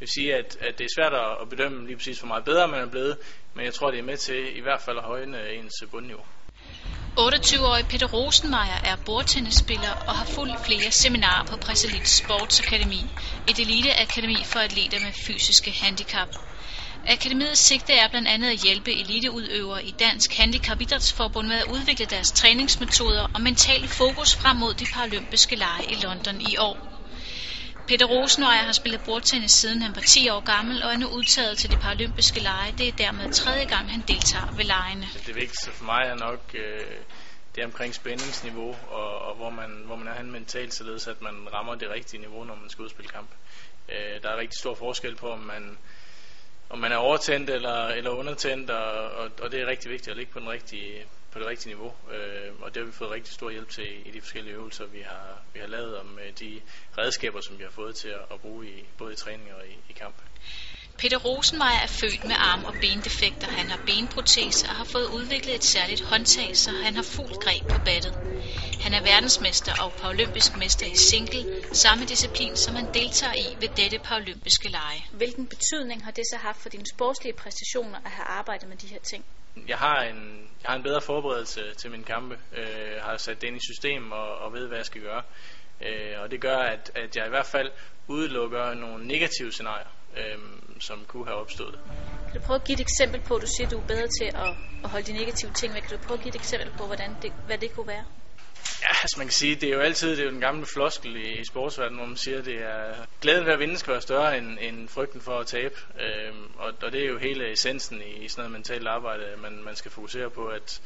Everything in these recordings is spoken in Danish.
vil sige, at, at det er svært at bedømme lige præcis, hvor meget bedre man er blevet, men jeg tror, det er med til i hvert fald at højne ens bundniveau. 28-årig Peter Rosenmeier er bordtennisspiller og har fulgt flere seminarer på Præsalit Sportsakademi, et eliteakademi for atleter med fysiske handicap. Akademiets sigte er blandt andet at hjælpe eliteudøvere i Dansk Handicap Idrætsforbund med at udvikle deres træningsmetoder og mentale fokus frem mod de paralympiske lege i London i år. Peter Rosenøjer har spillet bordtennis siden han var 10 år gammel og er nu udtaget til de paralympiske lege. Det er dermed tredje gang, han deltager ved legene. Det vigtigste for mig er nok øh, det omkring spændingsniveau, og, og hvor, man, hvor man er han mentalt, således at man rammer det rigtige niveau, når man skal udspille kamp. Øh, der er rigtig stor forskel på, om man, om man er overtændt eller, eller undertændt, og, og, og det er rigtig vigtigt at ligge på, den rigtige, på det rigtige niveau. Øh, og det har vi fået rigtig stor hjælp til i, de forskellige øvelser, vi har, vi har lavet om øh, de redskaber, som vi har fået til at, at bruge i, både i træning og i, i kamp. Peter Rosenmeier er født med arm- og bendefekter. Han har benprotese og har fået udviklet et særligt håndtag, så han har fuld greb på battet. Han er verdensmester og paralympisk mester i single, samme disciplin, som han deltager i ved dette paralympiske lege. Hvilken betydning har det så haft for dine sportslige præstationer at have arbejdet med de her ting? Jeg har en, jeg har en bedre forberedelse til min kampe. Øh, har sat det ind i system og, og ved, hvad jeg skal gøre. Øh, og det gør, at, at jeg i hvert fald udelukker nogle negative scenarier, øh, som kunne have opstået. Kan du prøve at give et eksempel på, du siger, du er bedre til at, at holde de negative ting væk. Kan du prøve at give et eksempel på, hvordan det, hvad det kunne være? Ja, altså man kan sige, det er jo altid det er jo den gamle floskel i, i sportsverdenen, hvor man siger, at det er glæden ved at vinde skal være større end, end frygten for at tabe. Øhm, og, og det er jo hele essensen i, i sådan noget mentalt arbejde, man, man skal fokusere på, at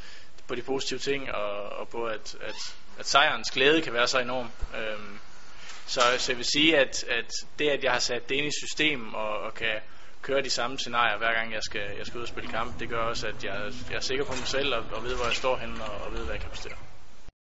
på de positive ting, og, og på at, at, at sejrens glæde kan være så enorm. Øhm, så, så jeg vil sige, at, at det, at jeg har sat det ind i system og, og kan køre de samme scenarier, hver gang jeg skal, jeg skal ud og spille kamp, det gør også, at jeg, jeg er sikker på mig selv og, og ved, hvor jeg står henne og, og ved, hvad jeg kan præstere.